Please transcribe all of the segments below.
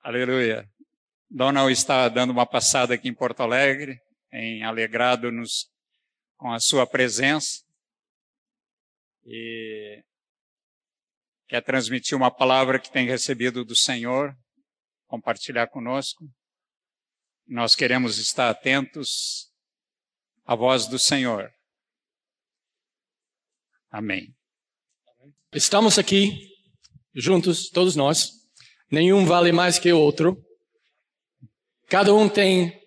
Aleluia. Donald está dando uma passada aqui em Porto Alegre, em alegrado-nos com a sua presença e quer transmitir uma palavra que tem recebido do Senhor, compartilhar conosco. Nós queremos estar atentos à voz do Senhor. Amém. Estamos aqui juntos, todos nós. Nenhum vale mais que o outro. Cada um tem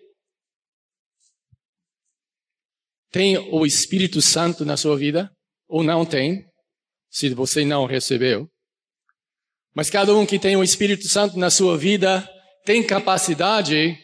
tem o Espírito Santo na sua vida ou não tem, se você não recebeu. Mas cada um que tem o Espírito Santo na sua vida tem capacidade,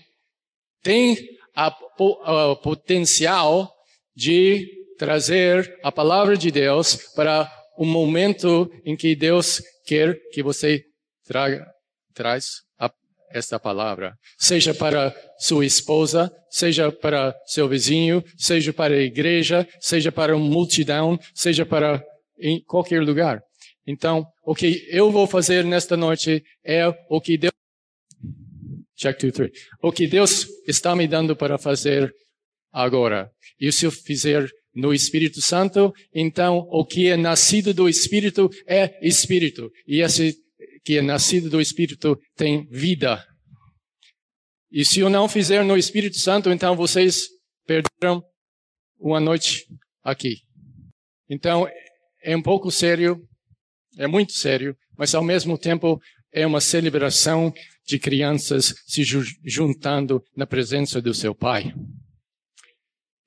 tem a, a, potencial de trazer a palavra de Deus para o momento em que Deus quer que você traga, traz a, esta palavra. Seja para sua esposa, seja para seu vizinho, seja para a igreja, seja para uma multidão, seja para em qualquer lugar. Então, o que eu vou fazer nesta noite é o que Deus Check two, three. O que Deus está me dando para fazer agora. E se eu fizer no Espírito Santo, então o que é nascido do Espírito é Espírito. E esse que é nascido do Espírito tem vida. E se eu não fizer no Espírito Santo, então vocês perderam uma noite aqui. Então, é um pouco sério, é muito sério, mas ao mesmo tempo é uma celebração de crianças se juntando na presença do seu pai.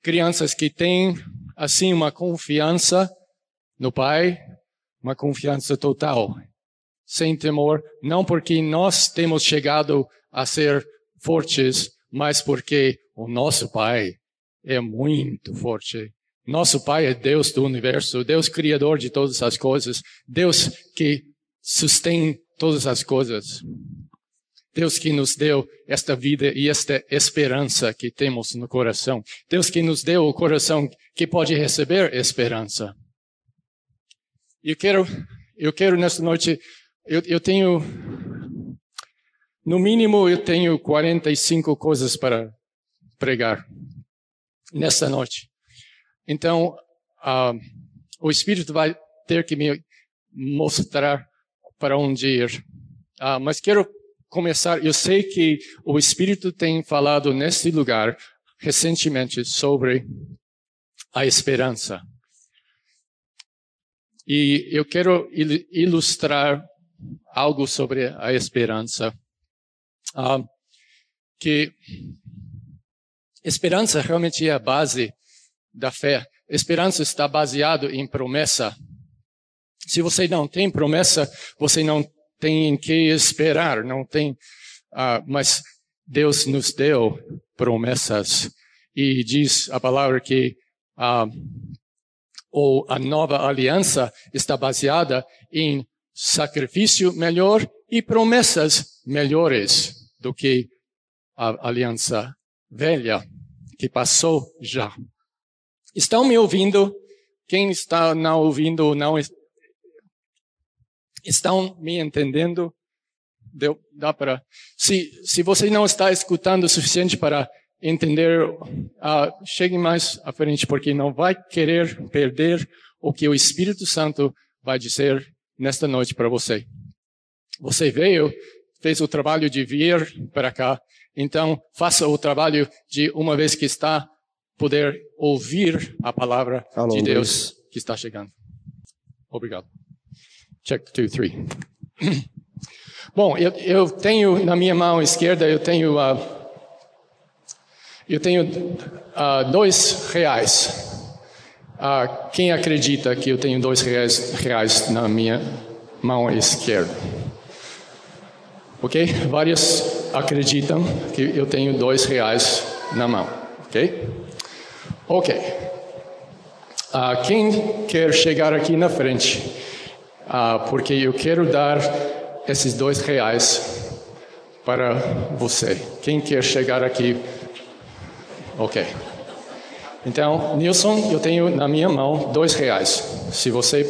Crianças que têm, assim, uma confiança no pai, uma confiança total, sem temor, não porque nós temos chegado a ser fortes, mas porque o nosso pai é muito forte. Nosso pai é Deus do universo, Deus criador de todas as coisas, Deus que sustém todas as coisas. Deus que nos deu esta vida e esta esperança que temos no coração. Deus que nos deu o coração que pode receber esperança. Eu quero, eu quero nesta noite, eu, eu tenho, no mínimo eu tenho 45 coisas para pregar nesta noite. Então, uh, o Espírito vai ter que me mostrar para onde ir. Uh, mas quero começar, eu sei que o Espírito tem falado neste lugar recentemente sobre a esperança. E eu quero ilustrar algo sobre a esperança. Uh, que esperança realmente é a base da fé. Esperança está baseado em promessa. Se você não tem promessa, você não tem em que esperar, não tem. Uh, mas Deus nos deu promessas e diz a palavra que uh, ou a nova aliança está baseada em sacrifício melhor e promessas melhores do que a aliança velha que passou já. Estão me ouvindo? Quem está não ouvindo não Estão me entendendo? Deu, dá para. Se, se você não está escutando o suficiente para entender, uh, chegue mais à frente, porque não vai querer perder o que o Espírito Santo vai dizer nesta noite para você. Você veio, fez o trabalho de vir para cá, então faça o trabalho de uma vez que está poder ouvir a palavra Alô, de Deus que está chegando. Obrigado. Check two, three. Bom, eu, eu, tenho na minha mão esquerda eu tenho uh, eu tenho uh, dois reais. Uh, quem acredita que eu tenho dois reais, reais na minha mão esquerda? Ok? Vários acreditam que eu tenho dois reais na mão. Ok? Ok. quem quer chegar aqui na frente? ah, porque eu quero dar esses dois reais para você. Quem quer chegar aqui? Ok. Então, Nilson, eu tenho na minha mão dois reais. Se você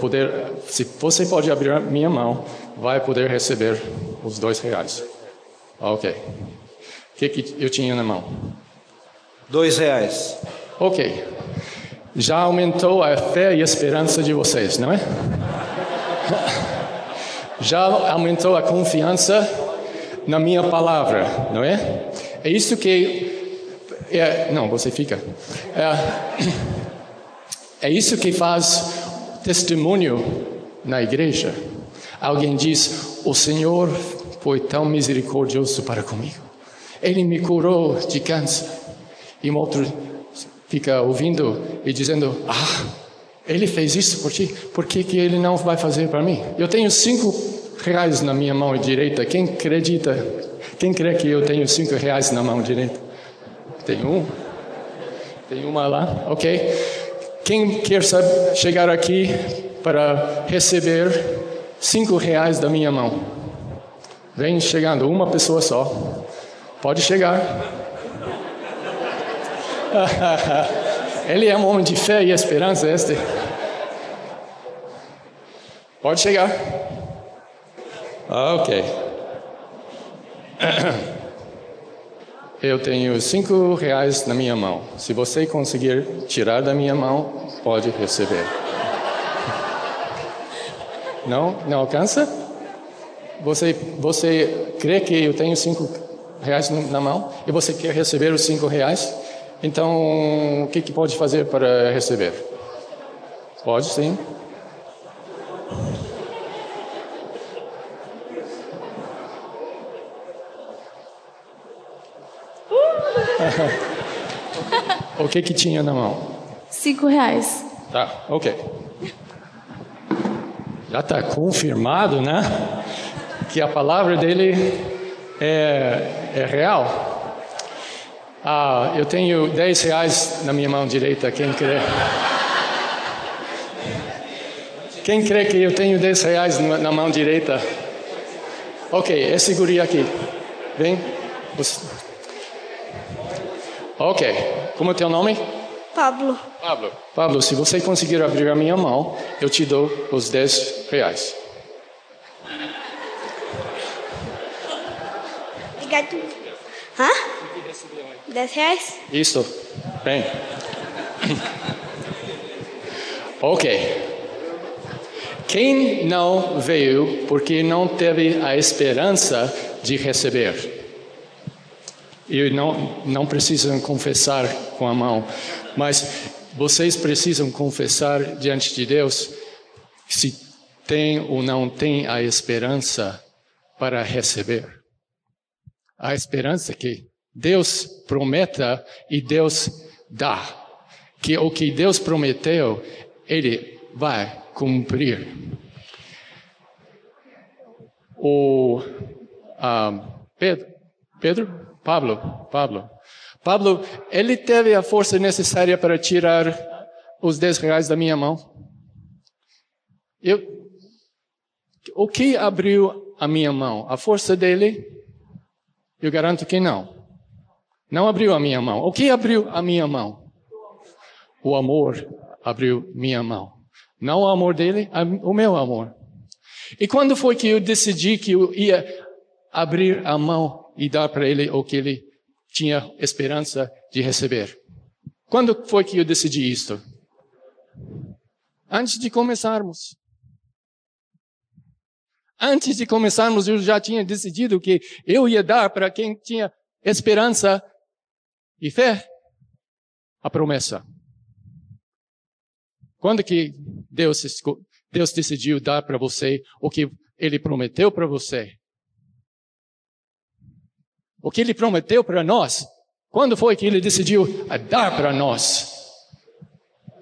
puder, se você pode abrir a minha mão, vai poder receber os dois reais. Ok. O que, que eu tinha na mão? Dois reais. Ok. Já aumentou a fé e a esperança de vocês, não é? Já aumentou a confiança na minha palavra, não é? É isso que. É, não, você fica. É, é isso que faz testemunho na igreja. Alguém diz: O Senhor foi tão misericordioso para comigo. Ele me curou de câncer. E um outro fica ouvindo e dizendo: Ah, ele fez isso por ti, por que, que ele não vai fazer para mim? Eu tenho cinco reais na minha mão direita. Quem acredita? Quem crê que eu tenho cinco reais na mão direita? Tem um? Tem uma lá? Ok. Quem quer saber, chegar aqui para receber cinco reais da minha mão? Vem chegando, uma pessoa só. Pode chegar. Ele é um homem de fé e esperança, este. Pode chegar. Ok. Eu tenho cinco reais na minha mão. Se você conseguir tirar da minha mão, pode receber. Não? Não alcança? Você, você crê que eu tenho cinco reais na mão e você quer receber os cinco reais? Então, o que, que pode fazer para receber? Pode sim. O que que tinha na mão? Cinco reais. Tá, ok. Já está confirmado, né? Que a palavra dele é, é real. Ah, eu tenho dez reais na minha mão direita, quem crê? Quem crê que eu tenho dez reais na mão direita? Ok, esse guri aqui. Vem. Ok. Como é teu nome? Pablo. Pablo. Pablo, se você conseguir abrir a minha mão, eu te dou os 10 reais. Obrigado. Hã? 10 reais? Isso. Bem. ok. Quem não veio porque não teve a esperança de receber? E não, não precisam confessar com a mão, mas vocês precisam confessar diante de Deus se tem ou não tem a esperança para receber. A esperança que Deus prometa e Deus dá. Que o que Deus prometeu, Ele vai cumprir. O ah, Pedro, Pedro Pablo, Pablo. Pablo, ele teve a força necessária para tirar os 10 reais da minha mão. Eu, o que abriu a minha mão? A força dele? Eu garanto que não. Não abriu a minha mão. O que abriu a minha mão? O amor abriu minha mão. Não o amor dele, o meu amor. E quando foi que eu decidi que eu ia abrir a mão e dar para ele o que ele tinha esperança de receber. Quando foi que eu decidi isto? Antes de começarmos. Antes de começarmos, eu já tinha decidido que eu ia dar para quem tinha esperança e fé a promessa. Quando que Deus, Deus decidiu dar para você o que Ele prometeu para você? O que ele prometeu para nós, quando foi que ele decidiu dar para nós?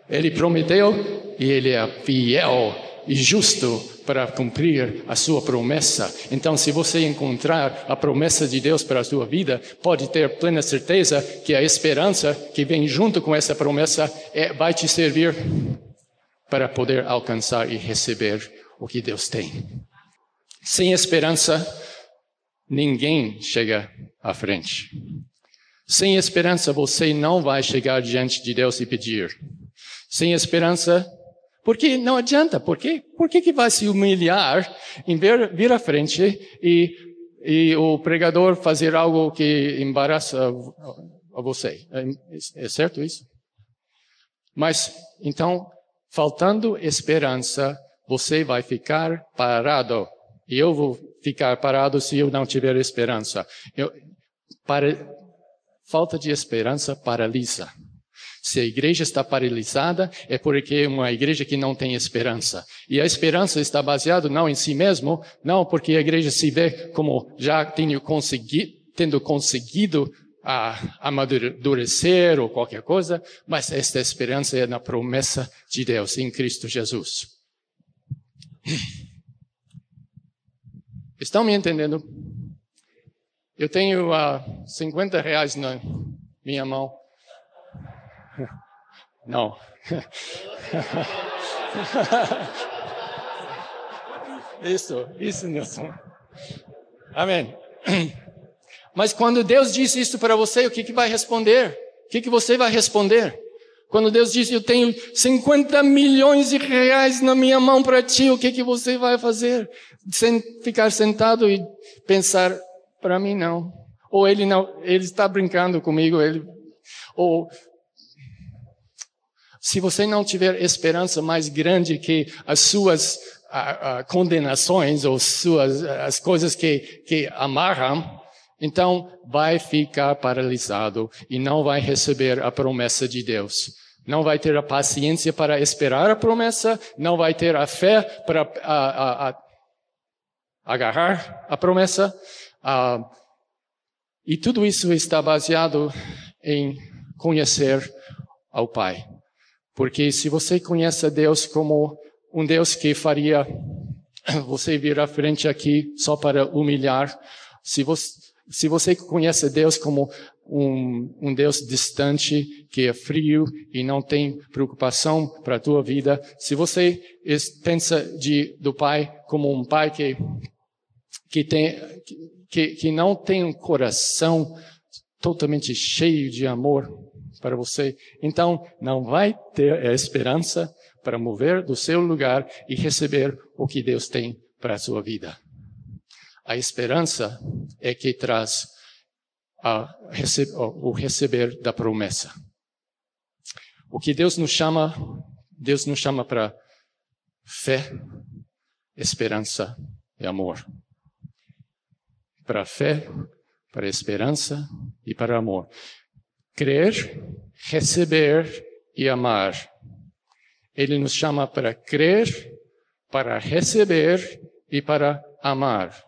Ele prometeu e ele é fiel e justo para cumprir a sua promessa. Então, se você encontrar a promessa de Deus para a sua vida, pode ter plena certeza que a esperança que vem junto com essa promessa é, vai te servir para poder alcançar e receber o que Deus tem. Sem esperança, ninguém chega à frente. Sem esperança, você não vai chegar diante de Deus e pedir. Sem esperança, porque não adianta. Por quê? Por que, que vai se humilhar em vir, vir à frente e e o pregador fazer algo que embaraça a você. É, é certo isso? Mas, então, faltando esperança, você vai ficar parado. E eu vou ficar parado se eu não tiver esperança. Eu, para, falta de esperança paralisa. Se a igreja está paralisada, é porque é uma igreja que não tem esperança. E a esperança está baseada não em si mesmo, não porque a igreja se vê como já tendo conseguido, tendo conseguido a amadurecer ou qualquer coisa, mas esta esperança é na promessa de Deus em Cristo Jesus. Estão me entendendo? Eu tenho uh, 50 reais na minha mão. Não. isso, isso, Nelson. Amém. Mas quando Deus diz isso para você, o que, que vai responder? O que, que você vai responder? Quando Deus diz, eu tenho 50 milhões de reais na minha mão para ti, o que, que você vai fazer? Sem ficar sentado e pensar, para mim não. Ou ele não, ele está brincando comigo, ele, ou se você não tiver esperança mais grande que as suas a, a, condenações ou suas as coisas que que amarram, então vai ficar paralisado e não vai receber a promessa de Deus. Não vai ter a paciência para esperar a promessa, não vai ter a fé para a, a, agarrar a promessa. e tudo isso está baseado em conhecer ao Pai. Porque se você conhece a Deus como um Deus que faria você vir à frente aqui só para humilhar, se você, se você conhece Deus como um, um Deus distante, que é frio e não tem preocupação para a tua vida, se você pensa de, do Pai como um Pai que, que, tem, que, que não tem um coração totalmente cheio de amor, para você. Então, não vai ter a esperança para mover do seu lugar e receber o que Deus tem para a sua vida. A esperança é que traz rece o receber da promessa. O que Deus nos chama, Deus nos chama para fé, esperança e amor. Para fé, para esperança e para amor. Crer, receber e amar. Ele nos chama para crer, para receber e para amar.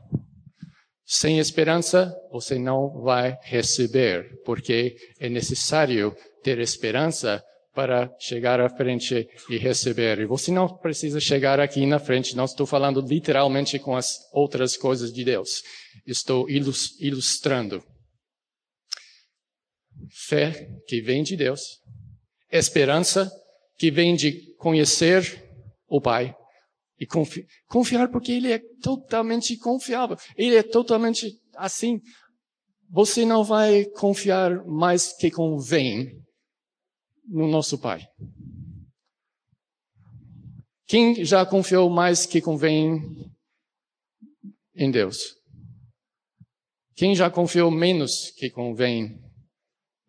Sem esperança, você não vai receber, porque é necessário ter esperança para chegar à frente e receber. E você não precisa chegar aqui na frente, não estou falando literalmente com as outras coisas de Deus. Estou ilustrando fé que vem de Deus, esperança que vem de conhecer o Pai e confi confiar porque Ele é totalmente confiável. Ele é totalmente assim. Você não vai confiar mais que convém no nosso Pai. Quem já confiou mais que convém em Deus? Quem já confiou menos que convém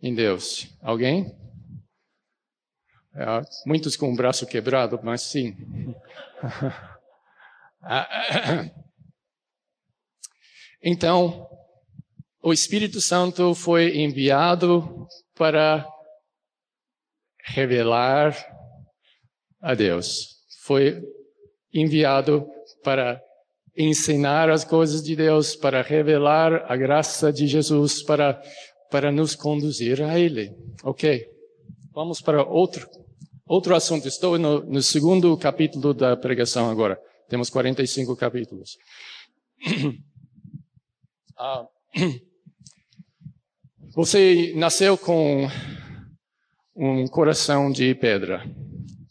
em Deus. Alguém? É, muitos com o braço quebrado, mas sim. então, o Espírito Santo foi enviado para revelar a Deus. Foi enviado para ensinar as coisas de Deus, para revelar a graça de Jesus, para para nos conduzir a Ele. Ok. Vamos para outro, outro assunto. Estou no, no segundo capítulo da pregação agora. Temos 45 capítulos. ah, você nasceu com um coração de pedra.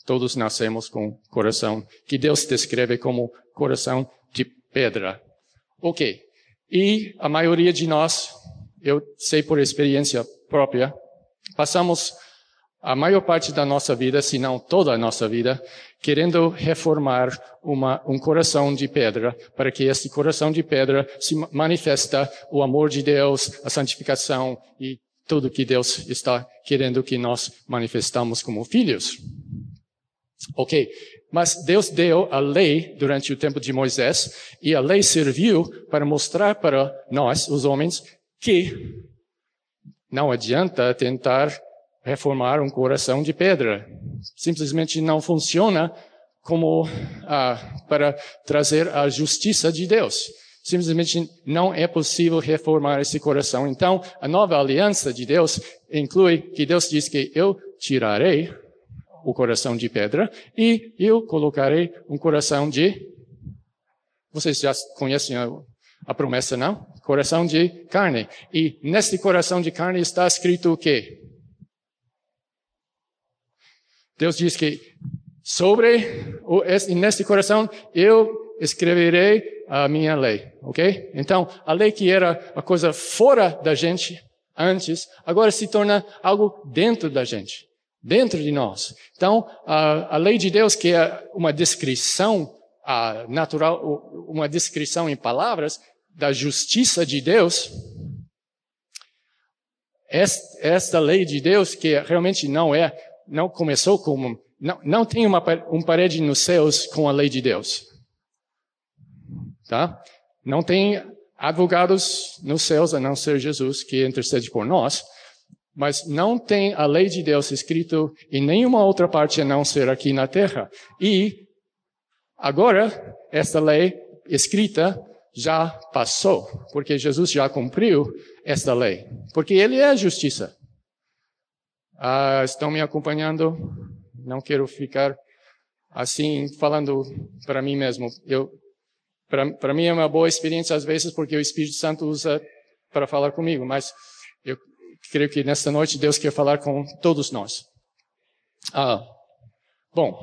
Todos nascemos com coração que Deus descreve como coração de pedra. Ok. E a maioria de nós eu sei por experiência própria, passamos a maior parte da nossa vida, se não toda a nossa vida, querendo reformar uma, um coração de pedra, para que esse coração de pedra se manifesta o amor de Deus, a santificação e tudo que Deus está querendo que nós manifestamos como filhos. Ok, mas Deus deu a lei durante o tempo de Moisés e a lei serviu para mostrar para nós, os homens, que não adianta tentar reformar um coração de pedra. Simplesmente não funciona como ah, para trazer a justiça de Deus. Simplesmente não é possível reformar esse coração. Então, a nova aliança de Deus inclui que Deus diz que eu tirarei o coração de pedra e eu colocarei um coração de. Vocês já conhecem a, a promessa, não? Coração de carne. E neste coração de carne está escrito o quê? Deus diz que sobre neste coração eu escreverei a minha lei, ok? Então, a lei que era uma coisa fora da gente antes, agora se torna algo dentro da gente, dentro de nós. Então, a, a lei de Deus, que é uma descrição a, natural, uma descrição em palavras da justiça de Deus, esta lei de Deus, que realmente não é não começou como não, não tem uma um parede nos céus com a lei de Deus, tá? Não tem advogados nos céus a não ser Jesus que intercede por nós, mas não tem a lei de Deus escrito em nenhuma outra parte a não ser aqui na Terra. E agora esta lei escrita já passou, porque Jesus já cumpriu esta lei, porque ele é a justiça. Ah, estão me acompanhando? Não quero ficar assim falando para mim mesmo. Eu, para mim é uma boa experiência às vezes porque o Espírito Santo usa para falar comigo, mas eu creio que nesta noite Deus quer falar com todos nós. Ah, bom,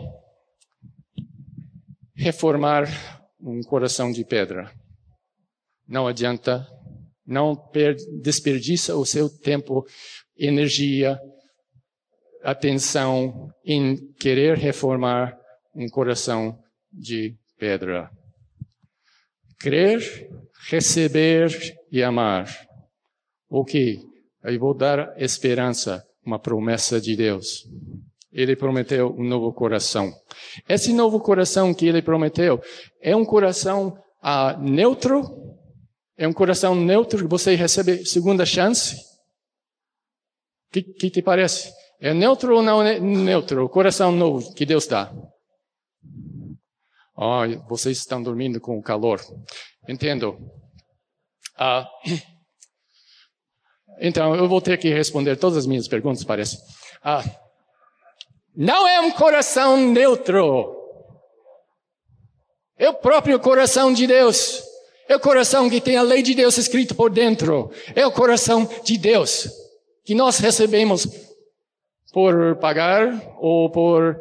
reformar um coração de pedra. Não adianta, não desperdiça o seu tempo, energia, atenção em querer reformar um coração de pedra. Crer, receber e amar. Ok, eu vou dar esperança, uma promessa de Deus. Ele prometeu um novo coração. Esse novo coração que ele prometeu é um coração uh, neutro, é um coração neutro que você recebe segunda chance. O que, que te parece? É neutro ou não é neutro? O coração novo que Deus dá. Oh, vocês estão dormindo com o calor. Entendo. Ah, então, eu vou ter que responder todas as minhas perguntas, parece. Ah, não é um coração neutro. É o próprio coração de Deus. É o coração que tem a lei de Deus escrito por dentro. É o coração de Deus que nós recebemos por pagar ou por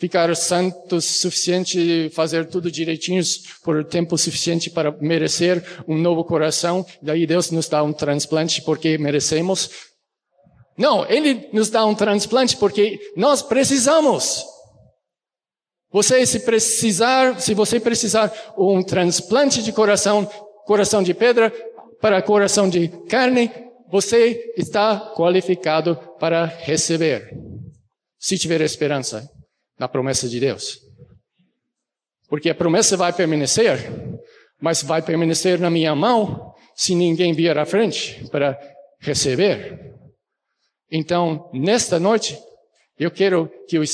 ficar santos suficiente, fazer tudo direitinho por tempo suficiente para merecer um novo coração. Daí Deus nos dá um transplante porque merecemos. Não, Ele nos dá um transplante porque nós precisamos. Você se precisar, se você precisar um transplante de coração, coração de pedra para coração de carne, você está qualificado para receber, se tiver esperança na promessa de Deus. Porque a promessa vai permanecer, mas vai permanecer na minha mão se ninguém vier à frente para receber. Então, nesta noite, eu quero que o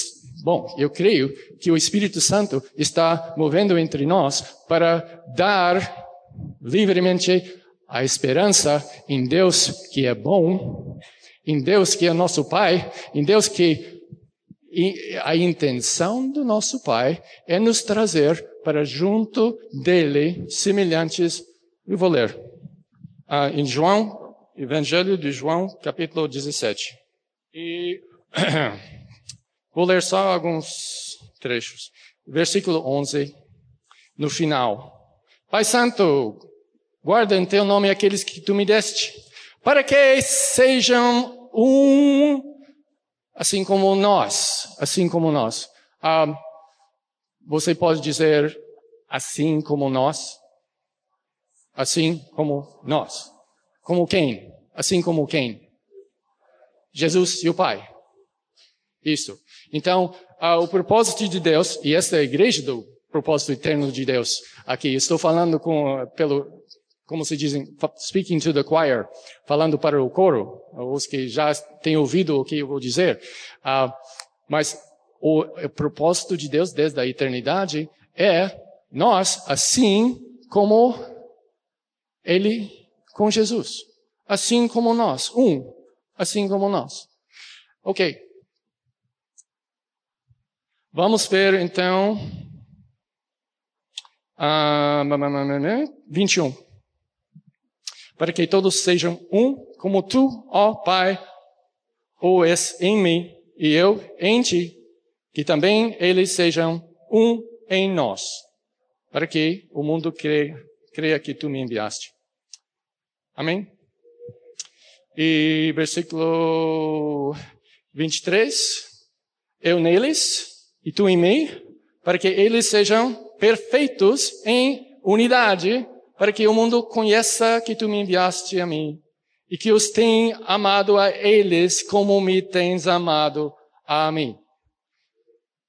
bom, eu creio que o Espírito Santo está movendo entre nós para dar livremente a esperança em Deus que é bom, em Deus que é nosso Pai, em Deus que a intenção do nosso Pai é nos trazer para junto dele semelhantes. Eu vou ler. Ah, em João, Evangelho de João, capítulo 17. E vou ler só alguns trechos. Versículo 11, no final. Pai Santo, Guarda em teu nome aqueles que tu me deste, para que sejam um assim como nós, assim como nós. Ah, você pode dizer assim como nós? Assim como nós. Como quem? Assim como quem? Jesus e o Pai. Isso. Então, ah, o propósito de Deus, e esta é a igreja do propósito eterno de Deus aqui. Estou falando com, pelo, como se dizem, speaking to the choir, falando para o coro, os que já têm ouvido o que eu vou dizer. Uh, mas o, o propósito de Deus desde a eternidade é nós, assim como Ele com Jesus. Assim como nós. Um. Assim como nós. Ok. Vamos ver então. Uh, 21 para que todos sejam um, como tu, ó Pai, o és em mim e eu em ti, que também eles sejam um em nós, para que o mundo creia, creia que tu me enviaste. Amém? E versículo 23, eu neles e tu em mim, para que eles sejam perfeitos em unidade, para que o mundo conheça que tu me enviaste a mim e que os tenha amado a eles como me tens amado a mim.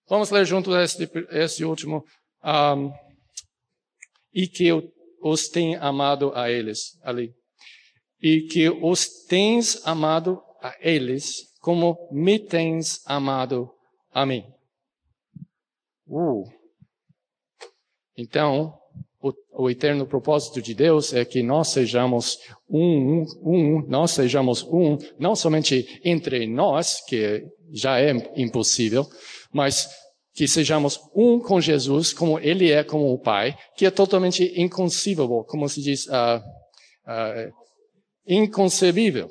Vamos ler juntos este, este último. Um, e que os tenha amado a eles ali. E que os tens amado a eles como me tens amado a mim. Uh. Então, o, o, eterno propósito de Deus é que nós sejamos um, um, um, nós sejamos um, não somente entre nós, que já é impossível, mas que sejamos um com Jesus, como Ele é como o Pai, que é totalmente inconcebível, como se diz, uh, uh, inconcebível.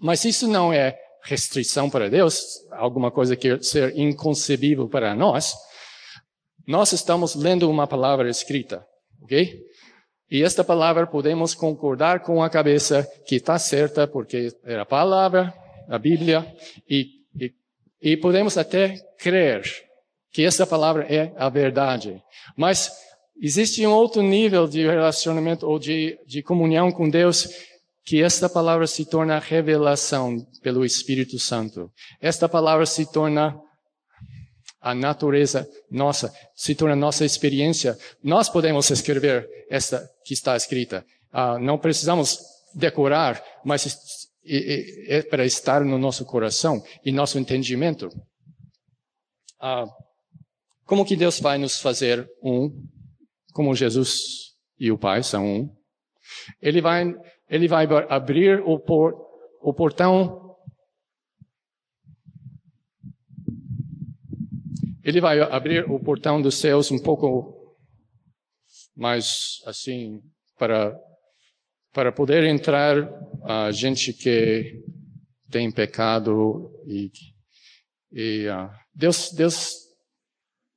Mas isso não é restrição para Deus, alguma coisa que ser inconcebível para nós. Nós estamos lendo uma palavra escrita, ok? E esta palavra podemos concordar com a cabeça que está certa, porque é a palavra, a Bíblia, e, e, e podemos até crer que essa palavra é a verdade. Mas existe um outro nível de relacionamento ou de, de comunhão com Deus que esta palavra se torna revelação pelo Espírito Santo. Esta palavra se torna a natureza nossa, se torna nossa experiência. Nós podemos escrever esta que está escrita. Uh, não precisamos decorar, mas é, para estar no nosso coração e nosso entendimento. Uh, como que Deus vai nos fazer um? Como Jesus e o Pai são um? Ele vai, ele vai abrir o, por, o portão Ele vai abrir o portão dos céus um pouco mais assim para para poder entrar a gente que tem pecado e, e uh, Deus Deus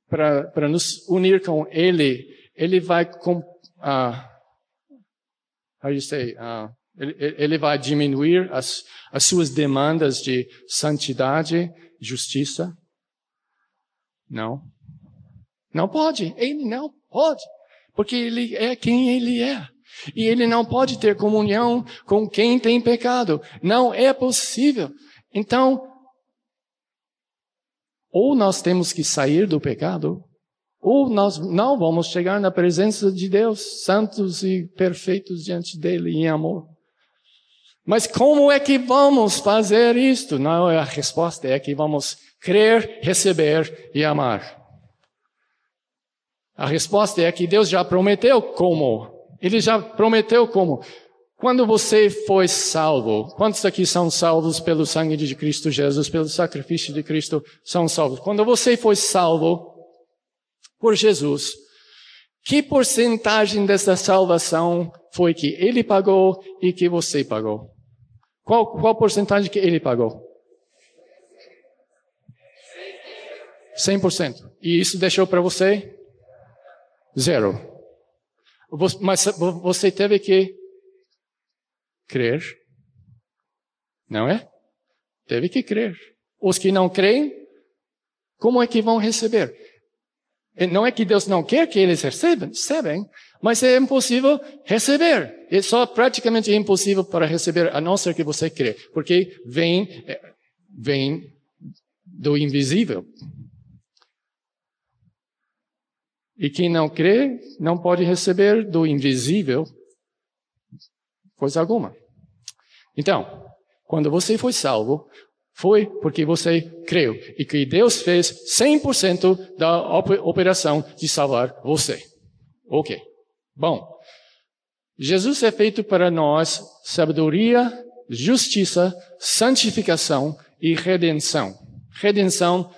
para para nos unir com Ele Ele vai com uh, how you say uh, ele, ele vai diminuir as as suas demandas de santidade justiça não. Não pode. Ele não pode. Porque ele é quem ele é. E ele não pode ter comunhão com quem tem pecado. Não é possível. Então, ou nós temos que sair do pecado, ou nós não vamos chegar na presença de Deus, santos e perfeitos diante dele em amor. Mas como é que vamos fazer isto? Não, a resposta é que vamos crer, receber e amar. A resposta é que Deus já prometeu como. Ele já prometeu como. Quando você foi salvo, quantos aqui são salvos pelo sangue de Cristo Jesus, pelo sacrifício de Cristo, são salvos? Quando você foi salvo por Jesus, que porcentagem dessa salvação foi que ele pagou e que você pagou? Qual, qual porcentagem que ele pagou? 100%. E isso deixou para você zero. Mas você teve que crer. Não é? Teve que crer. Os que não creem, como é que vão receber? Não é que Deus não quer que eles recebam, recebem, mas é impossível receber. É só praticamente impossível para receber, a não ser que você crê, porque vem, é, vem do invisível. E quem não crê não pode receber do invisível coisa alguma. Então, quando você foi salvo, foi porque você creu e que Deus fez 100% da operação de salvar você. Ok. Bom, Jesus é feito para nós sabedoria, justiça, santificação e redenção. Redenção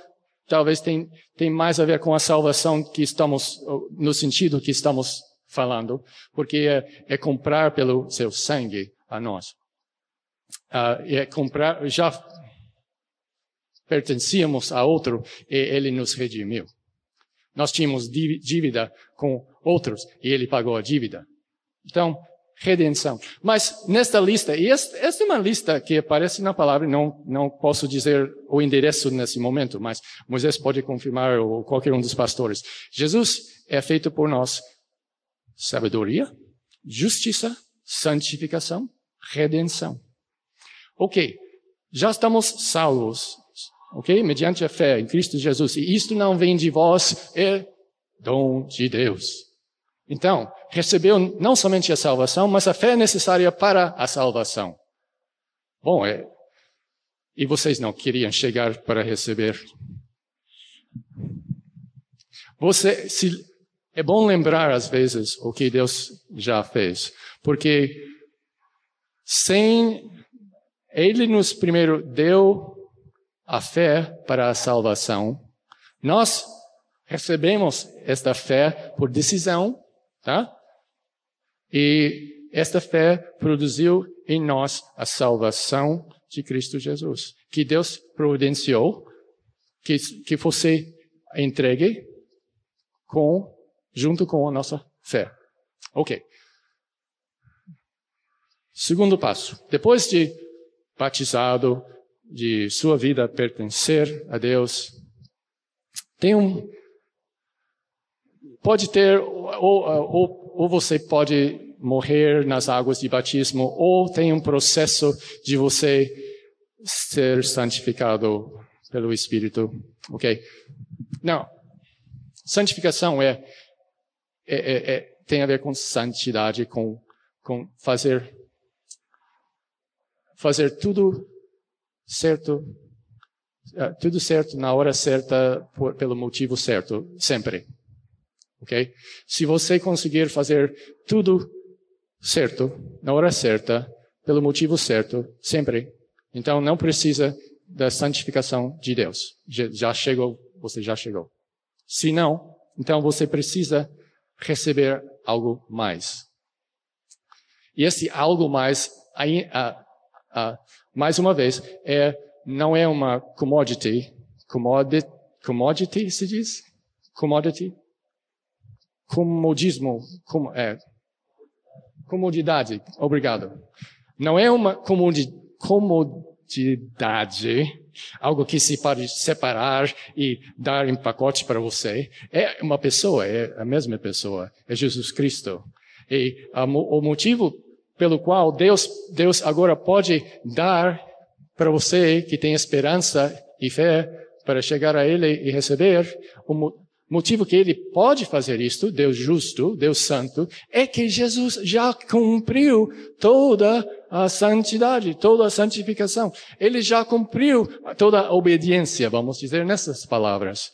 talvez tem, tem mais a ver com a salvação que estamos, no sentido que estamos falando, porque é, é comprar pelo seu sangue a nós. Uh, é comprar, já pertencíamos a outro e ele nos redimiu. Nós tínhamos dívida com outros e ele pagou a dívida. Então, redenção. Mas nesta lista, e esta, esta, é uma lista que aparece na palavra, não, não posso dizer o endereço nesse momento, mas Moisés pode confirmar, ou qualquer um dos pastores. Jesus é feito por nós sabedoria, justiça, santificação, redenção. Ok, já estamos salvos, ok? Mediante a fé em Cristo Jesus. E isto não vem de vós, é dom de Deus. Então, recebeu não somente a salvação, mas a fé necessária para a salvação. Bom, é, e vocês não queriam chegar para receber. Você, se, é bom lembrar às vezes o que Deus já fez, porque sem Ele nos primeiro deu a fé para a salvação, nós recebemos esta fé por decisão Tá? E esta fé produziu em nós a salvação de Cristo Jesus, que Deus providenciou que, que fosse entregue com, junto com a nossa fé. Ok. Segundo passo. Depois de batizado, de sua vida pertencer a Deus, tem um, pode ter, ou, ou, ou você pode morrer nas águas de batismo, ou tem um processo de você ser santificado pelo Espírito, ok? Não. Santificação é, é, é, é tem a ver com santidade, com, com fazer, fazer tudo certo, uh, tudo certo na hora certa, por, pelo motivo certo, sempre ok? Se você conseguir fazer tudo certo, na hora certa, pelo motivo certo, sempre, então não precisa da santificação de Deus. Já chegou, você já chegou. Se não, então você precisa receber algo mais. E esse algo mais, mais uma vez, é, não é uma commodity, commodity, commodity se diz? Commodity? Comodismo, com, é, comodidade, obrigado. Não é uma comodidade, algo que se pode separar e dar em pacote para você. É uma pessoa, é a mesma pessoa, é Jesus Cristo. E a, o motivo pelo qual Deus, Deus agora pode dar para você que tem esperança e fé para chegar a Ele e receber, o, motivo que ele pode fazer isto, Deus justo, Deus santo, é que Jesus já cumpriu toda a santidade, toda a santificação. Ele já cumpriu toda a obediência, vamos dizer nessas palavras.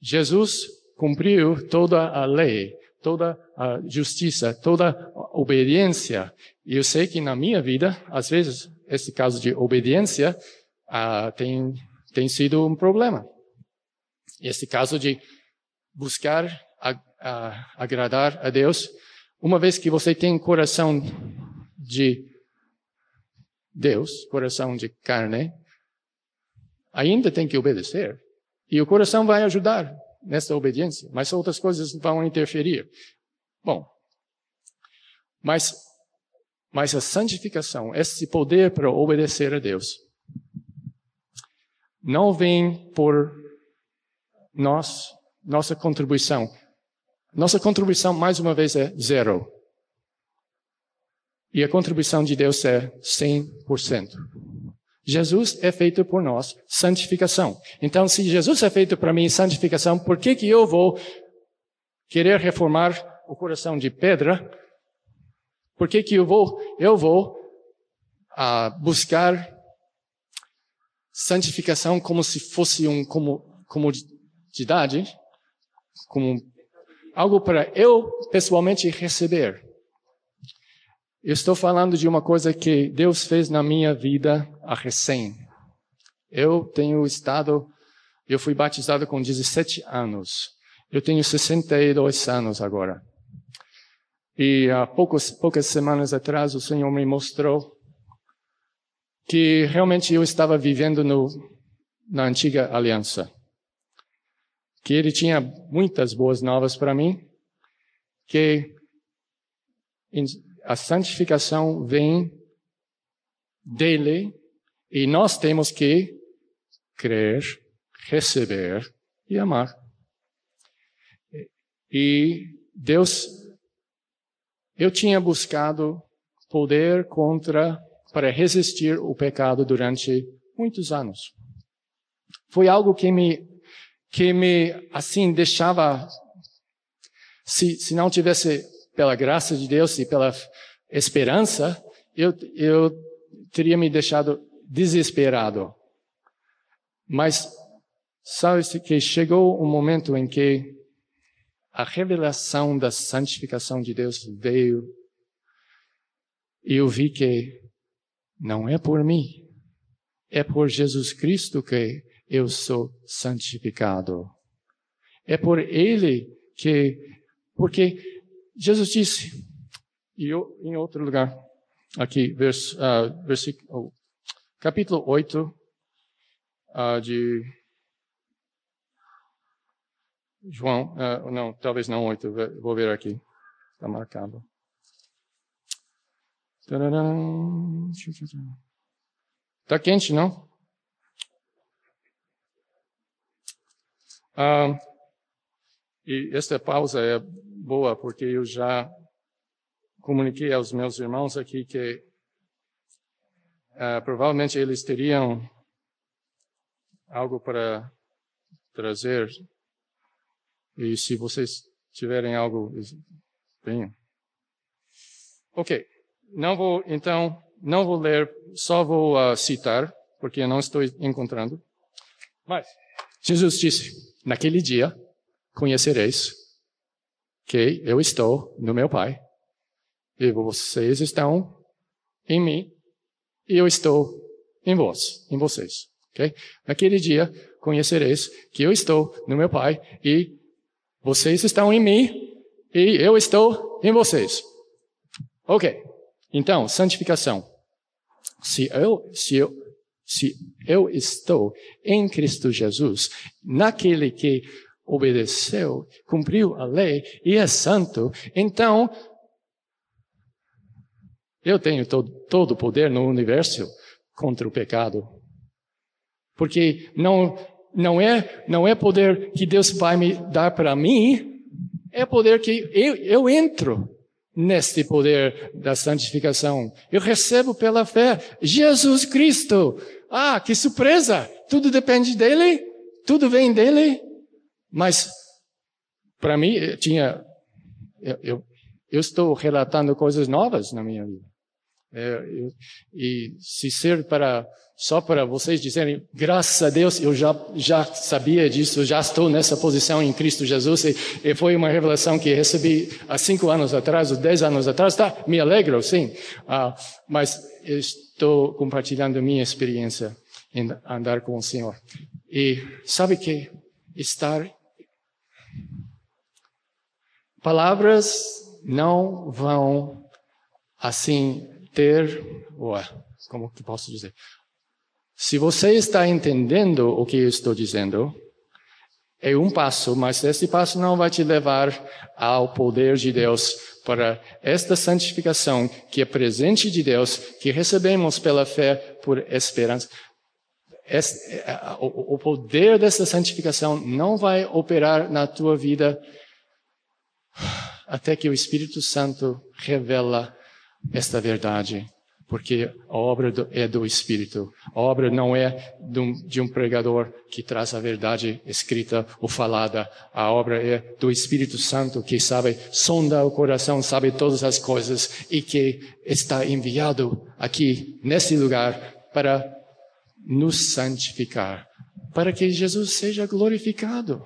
Jesus cumpriu toda a lei, toda a justiça, toda a obediência. E eu sei que na minha vida, às vezes, esse caso de obediência ah, tem, tem sido um problema. Esse caso de buscar a, a, agradar a Deus, uma vez que você tem coração de Deus, coração de carne, ainda tem que obedecer. E o coração vai ajudar nessa obediência, mas outras coisas vão interferir. Bom, mas, mas a santificação, esse poder para obedecer a Deus, não vem por nós, nossa contribuição. Nossa contribuição, mais uma vez, é zero. E a contribuição de Deus é 100%. Jesus é feito por nós, santificação. Então, se Jesus é feito para mim, santificação, por que, que eu vou querer reformar o coração de pedra? Por que, que eu vou, eu vou uh, buscar santificação como se fosse um como, comodidade, como algo para eu pessoalmente receber? Eu estou falando de uma coisa que Deus fez na minha vida a recém. Eu tenho estado, eu fui batizado com 17 anos. Eu tenho 62 anos agora. E há poucos, poucas semanas atrás o Senhor me mostrou que realmente eu estava vivendo no, na antiga aliança. Que Ele tinha muitas boas novas para mim, que a santificação vem dele e nós temos que crer, receber e amar. E Deus, eu tinha buscado poder contra, para resistir o pecado durante muitos anos. Foi algo que me, que me, assim, deixava, se, se não tivesse pela graça de Deus e pela esperança, eu, eu teria me deixado desesperado. Mas sabe que chegou um momento em que a revelação da santificação de Deus veio e eu vi que não é por mim, é por Jesus Cristo que eu sou santificado. É por Ele que, porque Jesus disse, e eu, em outro lugar, aqui, uh, versículo, capítulo 8 uh, ah, de João, uh, não, talvez não 8, vou ver aqui, está marcado. Está quente, não? Uh, e esta pausa é boa porque eu já comuniquei aos meus irmãos aqui que uh, provavelmente eles teriam algo para trazer. E se vocês tiverem algo, venham. Ok. Não vou, então, não vou ler, só vou uh, citar, porque não estou encontrando. Mas, Jesus disse, naquele dia, conhecereis que eu estou no meu Pai e vocês estão em mim e eu estou em vós, em vocês. Okay? Naquele dia conhecereis que eu estou no meu Pai e vocês estão em mim e eu estou em vocês. Ok. Então, santificação. Se eu, se eu, se eu estou em Cristo Jesus, naquele que obedeceu, cumpriu a lei e é santo, então eu tenho todo, o poder no universo contra o pecado. Porque não, não, é, não é poder que Deus vai me dar para mim, é poder que eu, eu entro neste poder da santificação. Eu recebo pela fé Jesus Cristo. Ah, que surpresa! Tudo depende dele, tudo vem dele. Mas, para mim, tinha. Eu, eu, eu, estou relatando coisas novas na minha vida. É, eu, e se ser para só para vocês dizerem, graças a Deus, eu já, já sabia disso, já estou nessa posição em Cristo Jesus, e, e foi uma revelação que recebi há cinco anos atrás, ou dez anos atrás, tá, me alegro, sim, ah, mas estou compartilhando minha experiência em andar com o Senhor. E sabe que estar Palavras não vão assim ter, ué, como que posso dizer? Se você está entendendo o que eu estou dizendo, é um passo, mas esse passo não vai te levar ao poder de Deus para esta santificação que é presente de Deus, que recebemos pela fé por esperança. é, o, o poder dessa santificação não vai operar na tua vida até que o Espírito Santo revela esta verdade porque a obra é do Espírito. A obra não é de um, de um, pregador que traz a verdade escrita ou falada. A obra é do Espírito Santo que sabe, sonda o coração, sabe todas as coisas e que está enviado aqui, nesse lugar, para nos santificar, para que Jesus seja glorificado.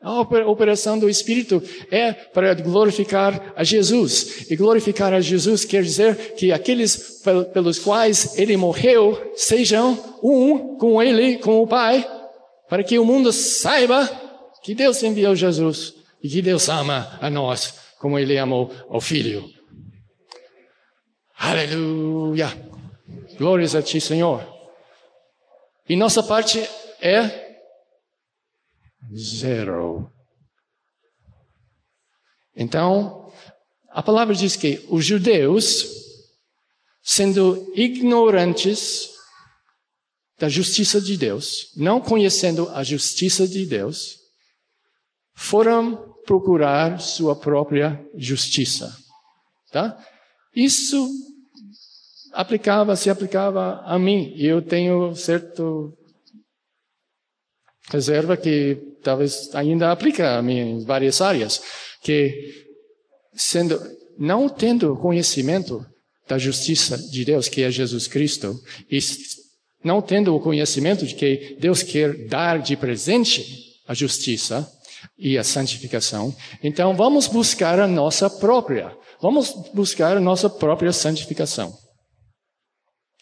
A operação do Espírito é para glorificar a Jesus. E glorificar a Jesus quer dizer que aqueles pelos quais ele morreu sejam um com ele, com o Pai, para que o mundo saiba que Deus enviou Jesus e que Deus ama a nós como ele amou ao Filho. Aleluia! Glórias a Ti, Senhor. E nossa parte é Zero. Então, a palavra diz que os judeus, sendo ignorantes da justiça de Deus, não conhecendo a justiça de Deus, foram procurar sua própria justiça. Tá? Isso aplicava, se aplicava a mim. E eu tenho certo reserva que talvez ainda aplica em várias áreas, que sendo não tendo conhecimento da justiça de Deus, que é Jesus Cristo, e não tendo o conhecimento de que Deus quer dar de presente a justiça e a santificação, então vamos buscar a nossa própria, vamos buscar a nossa própria santificação.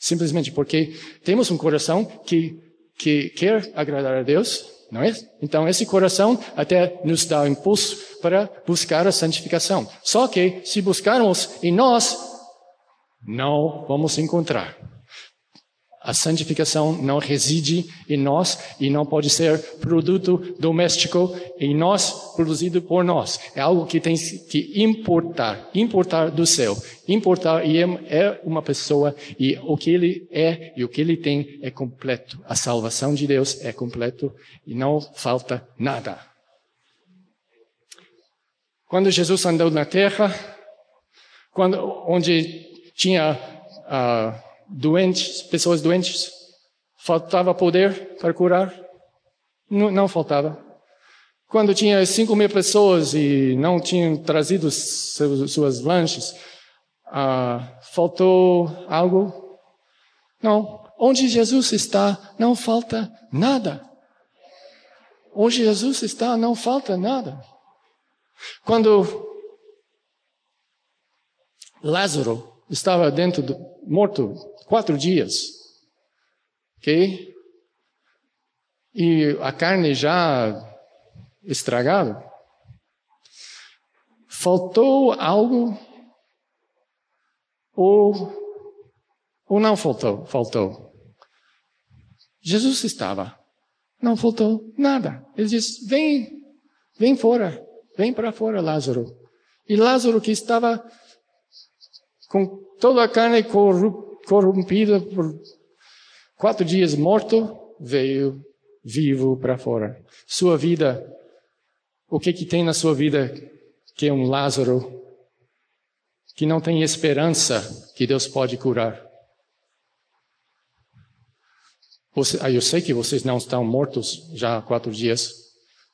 Simplesmente porque temos um coração que que quer agradar a Deus, não é? Então esse coração até nos dá o impulso para buscar a santificação. Só que se buscarmos em nós, não vamos encontrar. A santificação não reside em nós e não pode ser produto doméstico em nós, produzido por nós. É algo que tem que importar, importar do céu. Importar e é, é uma pessoa e o que ele é e o que ele tem é completo. A salvação de Deus é completo e não falta nada. Quando Jesus andou na terra, quando, onde tinha uh, doentes, pessoas doentes, faltava poder para curar? Não, não faltava. Quando tinha cinco mil pessoas e não tinham trazido seus, suas lanches, ah, faltou algo? Não. Onde Jesus está, não falta nada. Onde Jesus está, não falta nada. Quando Lázaro estava dentro do morto quatro dias, ok? E a carne já estragada. Faltou algo ou ou não faltou? Faltou. Jesus estava. Não faltou nada. Ele disse: "Vem, vem fora, vem para fora, Lázaro." E Lázaro que estava com toda a carne corrompida por quatro dias morto, veio vivo para fora. Sua vida, o que que tem na sua vida que é um Lázaro que não tem esperança que Deus pode curar? Você, eu sei que vocês não estão mortos já há quatro dias,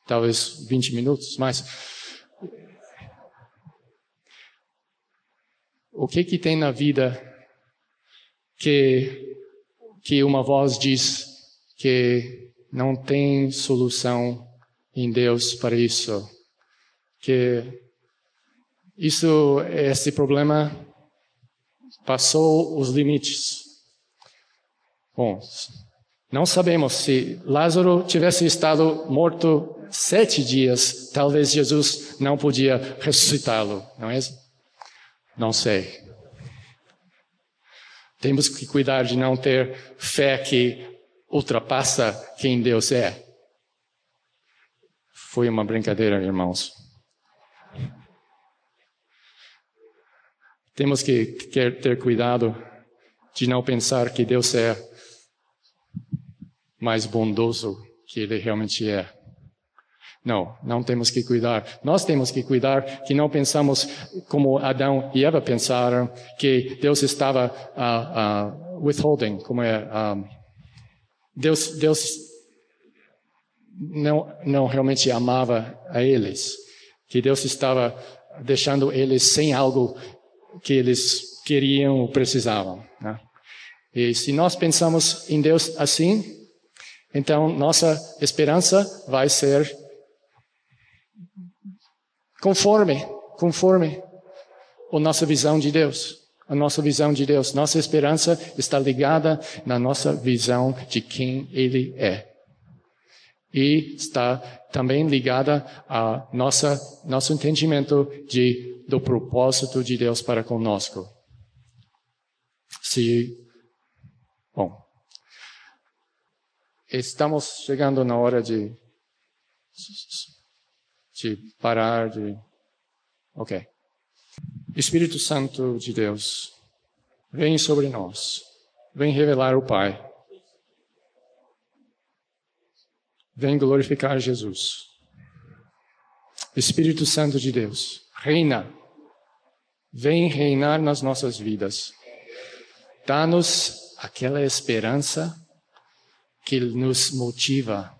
talvez 20 minutos, mas O que que tem na vida que que uma voz diz que não tem solução em Deus para isso? Que isso esse problema passou os limites. Bom, não sabemos se Lázaro tivesse estado morto sete dias, talvez Jesus não podia ressuscitá-lo, não é? Não sei. Temos que cuidar de não ter fé que ultrapassa quem Deus é. Foi uma brincadeira, irmãos. Temos que ter cuidado de não pensar que Deus é mais bondoso que ele realmente é. Não, não temos que cuidar. Nós temos que cuidar que não pensamos como Adão e Eva pensaram que Deus estava uh, uh, withholding, como é um, Deus, Deus não, não realmente amava a eles, que Deus estava deixando eles sem algo que eles queriam ou precisavam. Né? E se nós pensamos em Deus assim, então nossa esperança vai ser conforme, conforme a nossa visão de Deus. A nossa visão de Deus, nossa esperança está ligada na nossa visão de quem Ele é. E está também ligada a nossa nosso entendimento de do propósito de Deus para conosco. Se bom, estamos chegando na hora de de parar de. Ok. Espírito Santo de Deus, vem sobre nós, vem revelar o Pai, vem glorificar Jesus. Espírito Santo de Deus, reina, vem reinar nas nossas vidas. Dá-nos aquela esperança que nos motiva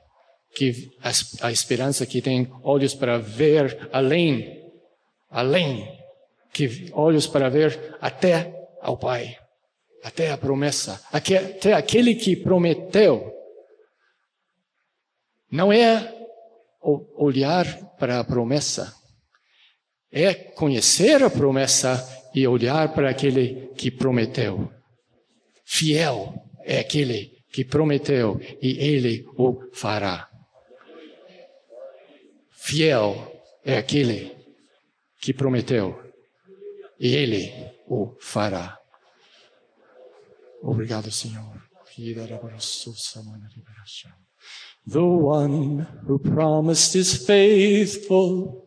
que a, a esperança que tem olhos para ver além, além, que olhos para ver até ao Pai, até a promessa, até aquele que prometeu. Não é olhar para a promessa, é conhecer a promessa e olhar para aquele que prometeu. Fiel é aquele que prometeu e ele o fará. Fiel é aquele que prometeu, e ele o fará. Obrigado, Senhor. The one who promised is faithful.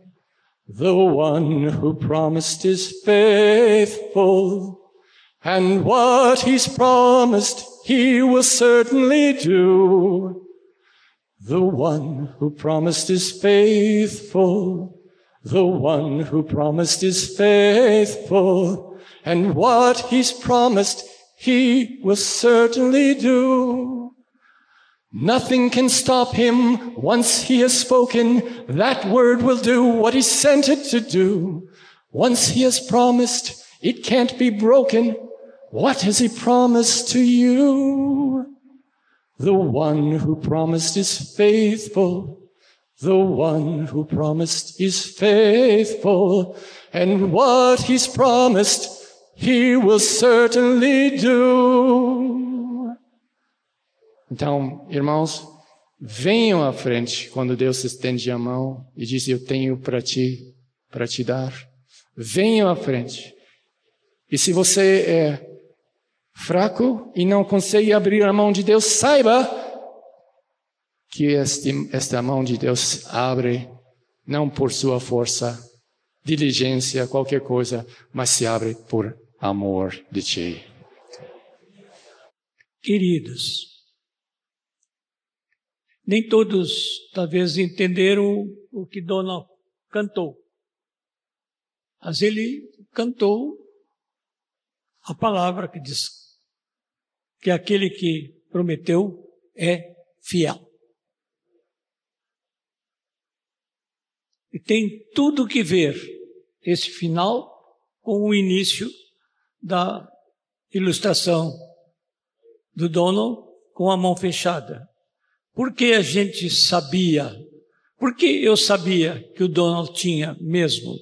The one who promised is faithful. And what he's promised, he will certainly do. The one who promised is faithful. The one who promised is faithful. And what he's promised, he will certainly do. Nothing can stop him once he has spoken. That word will do what he sent it to do. Once he has promised, it can't be broken. What has he promised to you? The one who promised is faithful. The one who promised is faithful. And what he's promised, he will certainly do. Então, irmãos, venham à frente quando Deus estende a mão e diz: Eu tenho para ti, para te dar. Venham à frente. E se você é fraco e não consegue abrir a mão de Deus, saiba que este, esta mão de Deus abre não por sua força, diligência, qualquer coisa, mas se abre por amor de Ti. Queridos, nem todos talvez entenderam o que Dona cantou. Mas ele cantou a palavra que diz que aquele que prometeu é fiel. E tem tudo que ver esse final com o início da ilustração do dono com a mão fechada. Porque a gente sabia, porque eu sabia que o dono tinha mesmo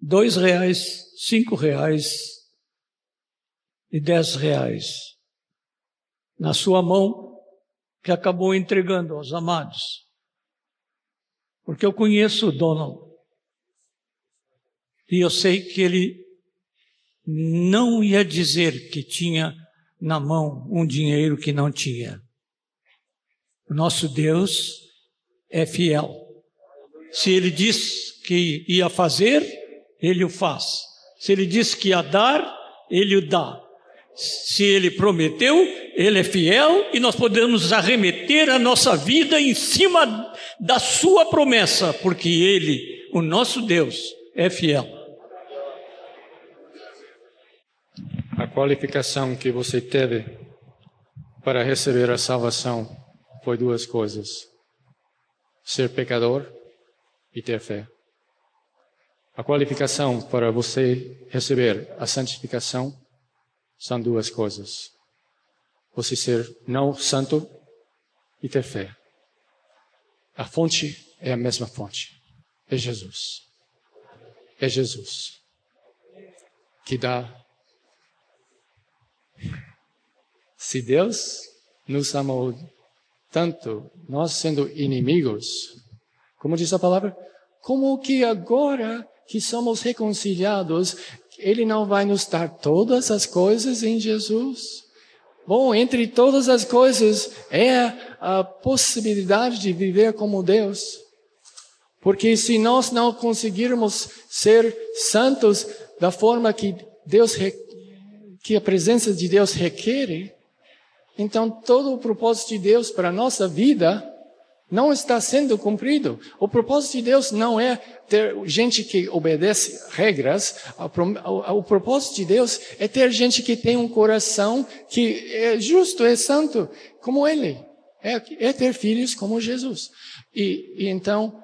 dois reais, cinco reais, e dez reais na sua mão que acabou entregando aos amados. Porque eu conheço o Donald e eu sei que ele não ia dizer que tinha na mão um dinheiro que não tinha. O nosso Deus é fiel. Se ele diz que ia fazer, ele o faz. Se ele diz que ia dar, ele o dá. Se ele prometeu, ele é fiel e nós podemos arremeter a nossa vida em cima da sua promessa, porque ele, o nosso Deus, é fiel. A qualificação que você teve para receber a salvação foi duas coisas: ser pecador e ter fé. A qualificação para você receber a santificação são duas coisas: você ser não santo e ter fé. A fonte é a mesma fonte. É Jesus. É Jesus que dá. Se Deus nos amou tanto, nós sendo inimigos, como diz a palavra, como que agora que somos reconciliados, Ele não vai nos dar todas as coisas em Jesus? Bom, entre todas as coisas é a possibilidade de viver como Deus. Porque se nós não conseguirmos ser santos da forma que Deus que a presença de Deus requer, então todo o propósito de Deus para a nossa vida não está sendo cumprido. O propósito de Deus não é ter gente que obedece regras. O propósito de Deus é ter gente que tem um coração que é justo, é santo, como Ele. É, é ter filhos como Jesus. E, e então,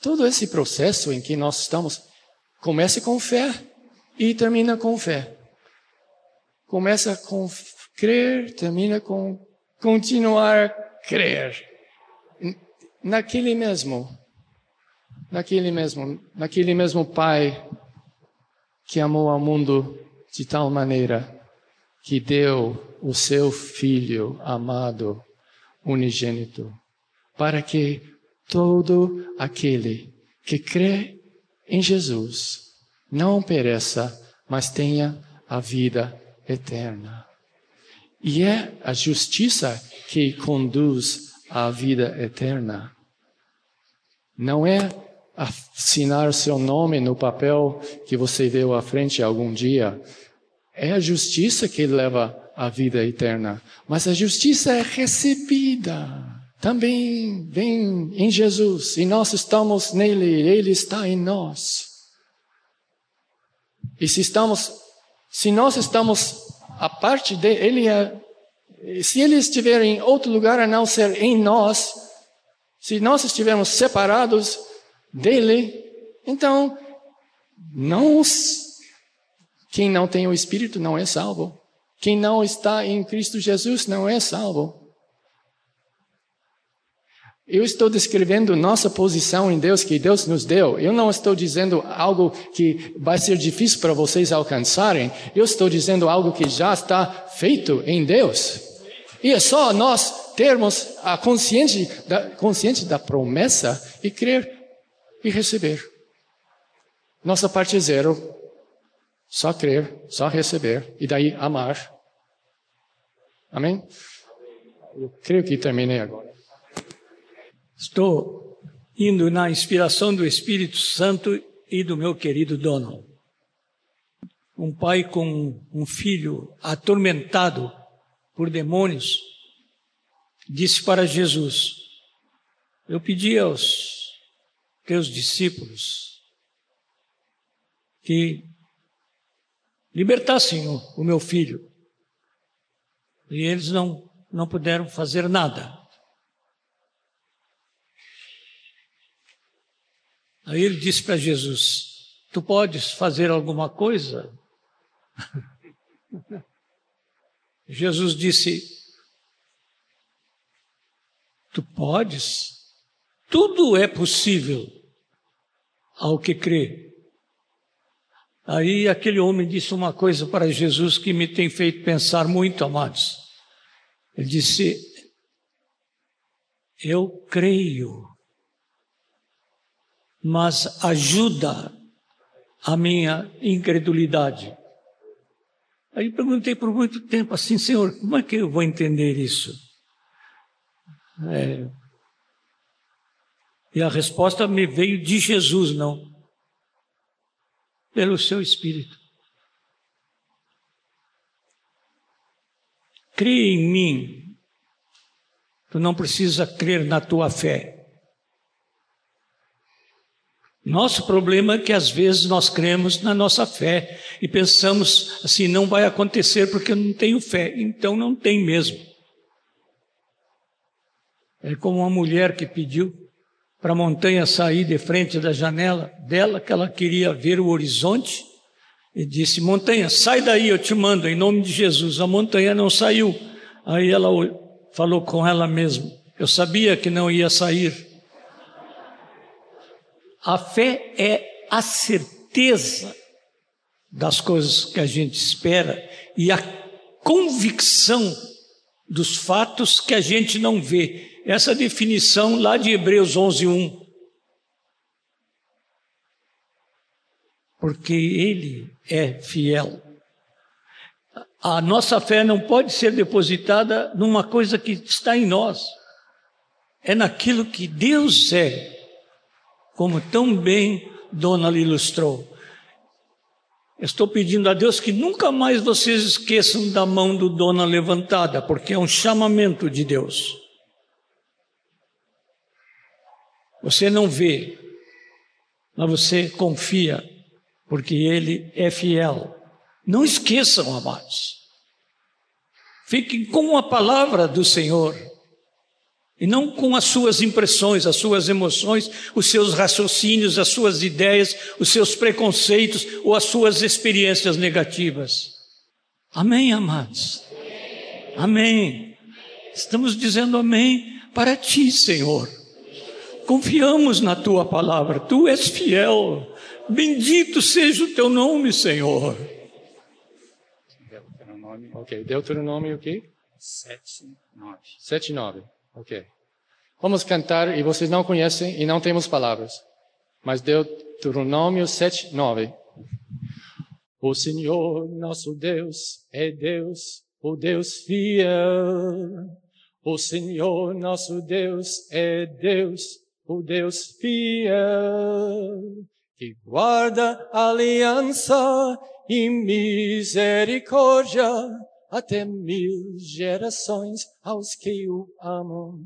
todo esse processo em que nós estamos começa com fé e termina com fé. Começa com crer, termina com continuar a crer naquele mesmo, naquele mesmo, naquele mesmo Pai que amou ao mundo de tal maneira que deu o seu Filho amado, unigênito, para que todo aquele que crê em Jesus não pereça, mas tenha a vida eterna. E é a justiça que conduz à vida eterna. Não é assinar seu nome no papel que você deu à frente algum dia. É a justiça que leva à vida eterna. Mas a justiça é recebida. Também vem em Jesus. E nós estamos nele, ele está em nós. E se estamos, se nós estamos a parte dele, ele é, se ele estiver em outro lugar a não ser em nós, se nós estivermos separados dele, então não quem não tem o Espírito não é salvo. Quem não está em Cristo Jesus não é salvo. Eu estou descrevendo nossa posição em Deus que Deus nos deu. Eu não estou dizendo algo que vai ser difícil para vocês alcançarem. Eu estou dizendo algo que já está feito em Deus. E é só nós termos a consciente da, consciente da promessa e crer e receber. Nossa parte zero. Só crer, só receber e daí amar. Amém? Eu creio que terminei agora. Estou indo na inspiração do Espírito Santo e do meu querido dono. Um pai com um filho atormentado por demônios disse para Jesus: Eu pedi aos teus discípulos que libertassem o, o meu filho. E eles não, não puderam fazer nada. Aí ele disse para Jesus: Tu podes fazer alguma coisa? Jesus disse: Tu podes. Tudo é possível ao que crê. Aí aquele homem disse uma coisa para Jesus que me tem feito pensar muito, amados. Ele disse: Eu creio, mas ajuda a minha incredulidade. Aí perguntei por muito tempo assim, Senhor, como é que eu vou entender isso? É. E a resposta me veio de Jesus, não. Pelo seu Espírito. crê em mim. Tu não precisa crer na tua fé. Nosso problema é que às vezes nós cremos na nossa fé e pensamos assim, não vai acontecer porque eu não tenho fé. Então não tem mesmo. É como uma mulher que pediu para a montanha sair de frente da janela dela, que ela queria ver o horizonte, e disse: Montanha, sai daí, eu te mando, em nome de Jesus. A montanha não saiu. Aí ela falou com ela mesma: Eu sabia que não ia sair. A fé é a certeza das coisas que a gente espera e a convicção dos fatos que a gente não vê. Essa definição lá de Hebreus 11:1. Porque ele é fiel. A nossa fé não pode ser depositada numa coisa que está em nós. É naquilo que Deus é como tão bem Dona ilustrou. Estou pedindo a Deus que nunca mais vocês esqueçam da mão do Dona levantada, porque é um chamamento de Deus. Você não vê, mas você confia, porque Ele é fiel. Não esqueçam, amados. Fiquem com a palavra do Senhor e não com as suas impressões, as suas emoções, os seus raciocínios, as suas ideias, os seus preconceitos ou as suas experiências negativas. Amém, amados? Amém. Estamos dizendo amém para ti, Senhor. Confiamos na tua palavra, tu és fiel. Bendito seja o teu nome, Senhor. Deuteronômio. Ok, Deuteronômio o quê? 7, 9. 7, 9. Ok. Vamos cantar e vocês não conhecem e não temos palavras. Mas Deuteronômio 7, 9. O Senhor nosso Deus é Deus, o Deus fiel. O Senhor nosso Deus é Deus, o Deus fiel, que guarda aliança e misericórdia até mil gerações aos que o amam.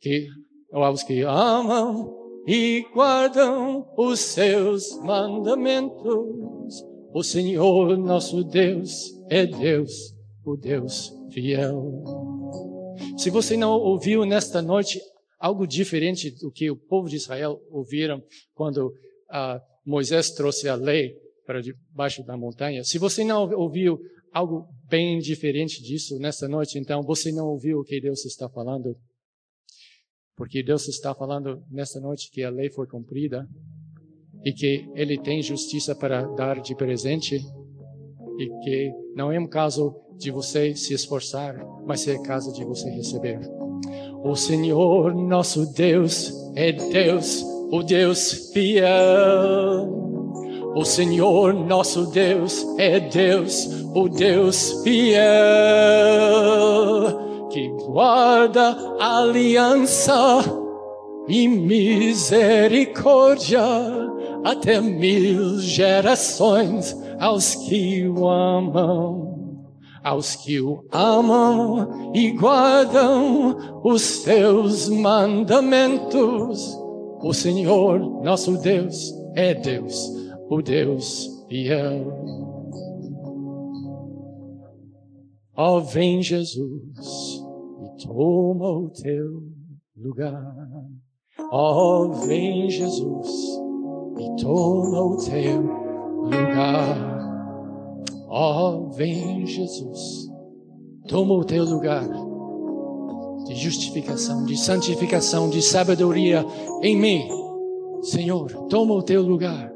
Que, aos que amam e guardam os seus mandamentos. O Senhor nosso Deus é Deus, o Deus fiel. Se você não ouviu nesta noite algo diferente do que o povo de Israel ouviram quando uh, Moisés trouxe a lei para debaixo da montanha, se você não ouviu algo bem diferente disso nessa noite, então você não ouviu o que Deus está falando. Porque Deus está falando nessa noite que a lei foi cumprida e que Ele tem justiça para dar de presente e que não é um caso de você se esforçar, mas é caso de você receber. O Senhor nosso Deus é Deus, o Deus fiel. O Senhor nosso Deus é Deus, o Deus fiel, que guarda aliança e misericórdia até mil gerações aos que o amam, aos que o amam e guardam os seus mandamentos. O Senhor nosso Deus é Deus o Deus fiel. Ó, oh, vem Jesus e toma o teu lugar. Ó, oh, vem Jesus e toma o teu lugar. Ó, oh, vem Jesus, toma o teu lugar de justificação, de santificação, de sabedoria em mim. Senhor, toma o teu lugar.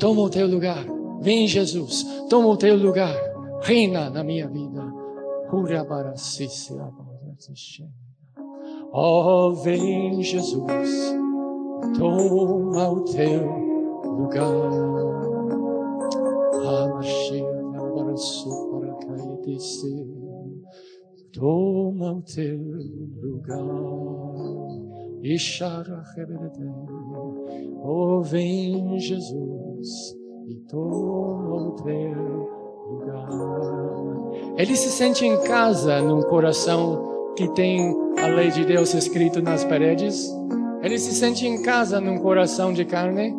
Toma o teu lugar. Vem, Jesus. Toma o teu lugar. Reina na minha vida. Oh, vem, Jesus. Toma o teu lugar. Toma o teu lugar. Oh, vem Jesus e toma o teu lugar. Ele se sente em casa num coração que tem a lei de Deus escrito nas paredes. Ele se sente em casa num coração de carne.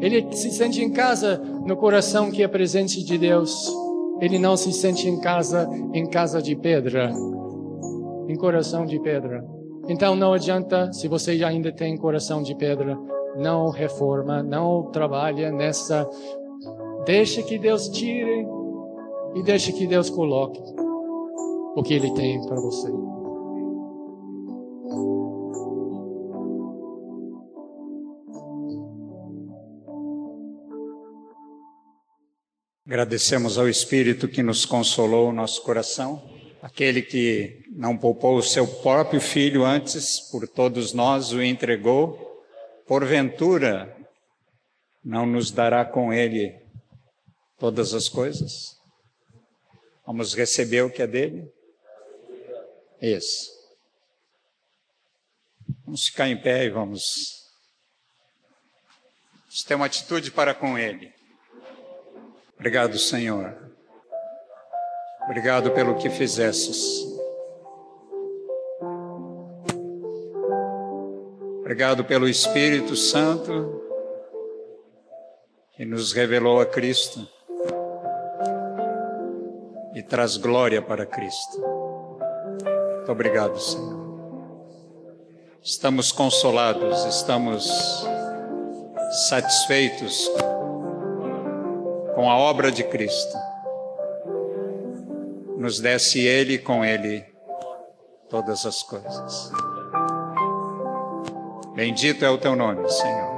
Ele se sente em casa no coração que é presente de Deus. Ele não se sente em casa em casa de pedra, em coração de pedra. Então não adianta, se você ainda tem coração de pedra, não reforma, não trabalha nessa. Deixa que Deus tire e deixa que Deus coloque o que Ele tem para você. Agradecemos ao Espírito que nos consolou o nosso coração, aquele que não poupou o seu próprio filho antes, por todos nós o entregou, porventura não nos dará com ele todas as coisas? Vamos receber o que é dele? Isso. Vamos ficar em pé e vamos. Vamos ter uma atitude para com ele. Obrigado, Senhor. Obrigado pelo que fizesses. Obrigado pelo Espírito Santo que nos revelou a Cristo e traz glória para Cristo. Muito obrigado, Senhor. Estamos consolados, estamos satisfeitos com a obra de Cristo. Nos desce Ele com Ele todas as coisas. Bendito é o teu nome, Senhor.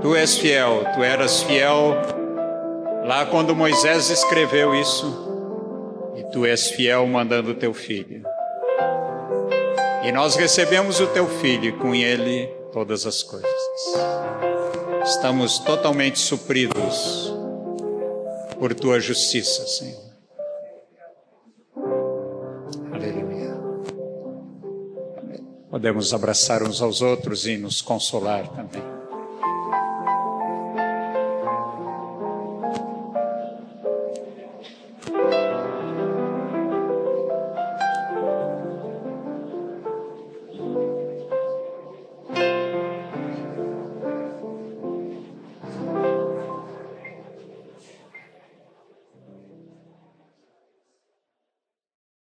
Tu és fiel, tu eras fiel lá quando Moisés escreveu isso, e tu és fiel mandando o teu filho. E nós recebemos o teu filho e com ele todas as coisas. Estamos totalmente supridos por tua justiça, Senhor. Aleluia. Podemos abraçar uns aos outros e nos consolar também.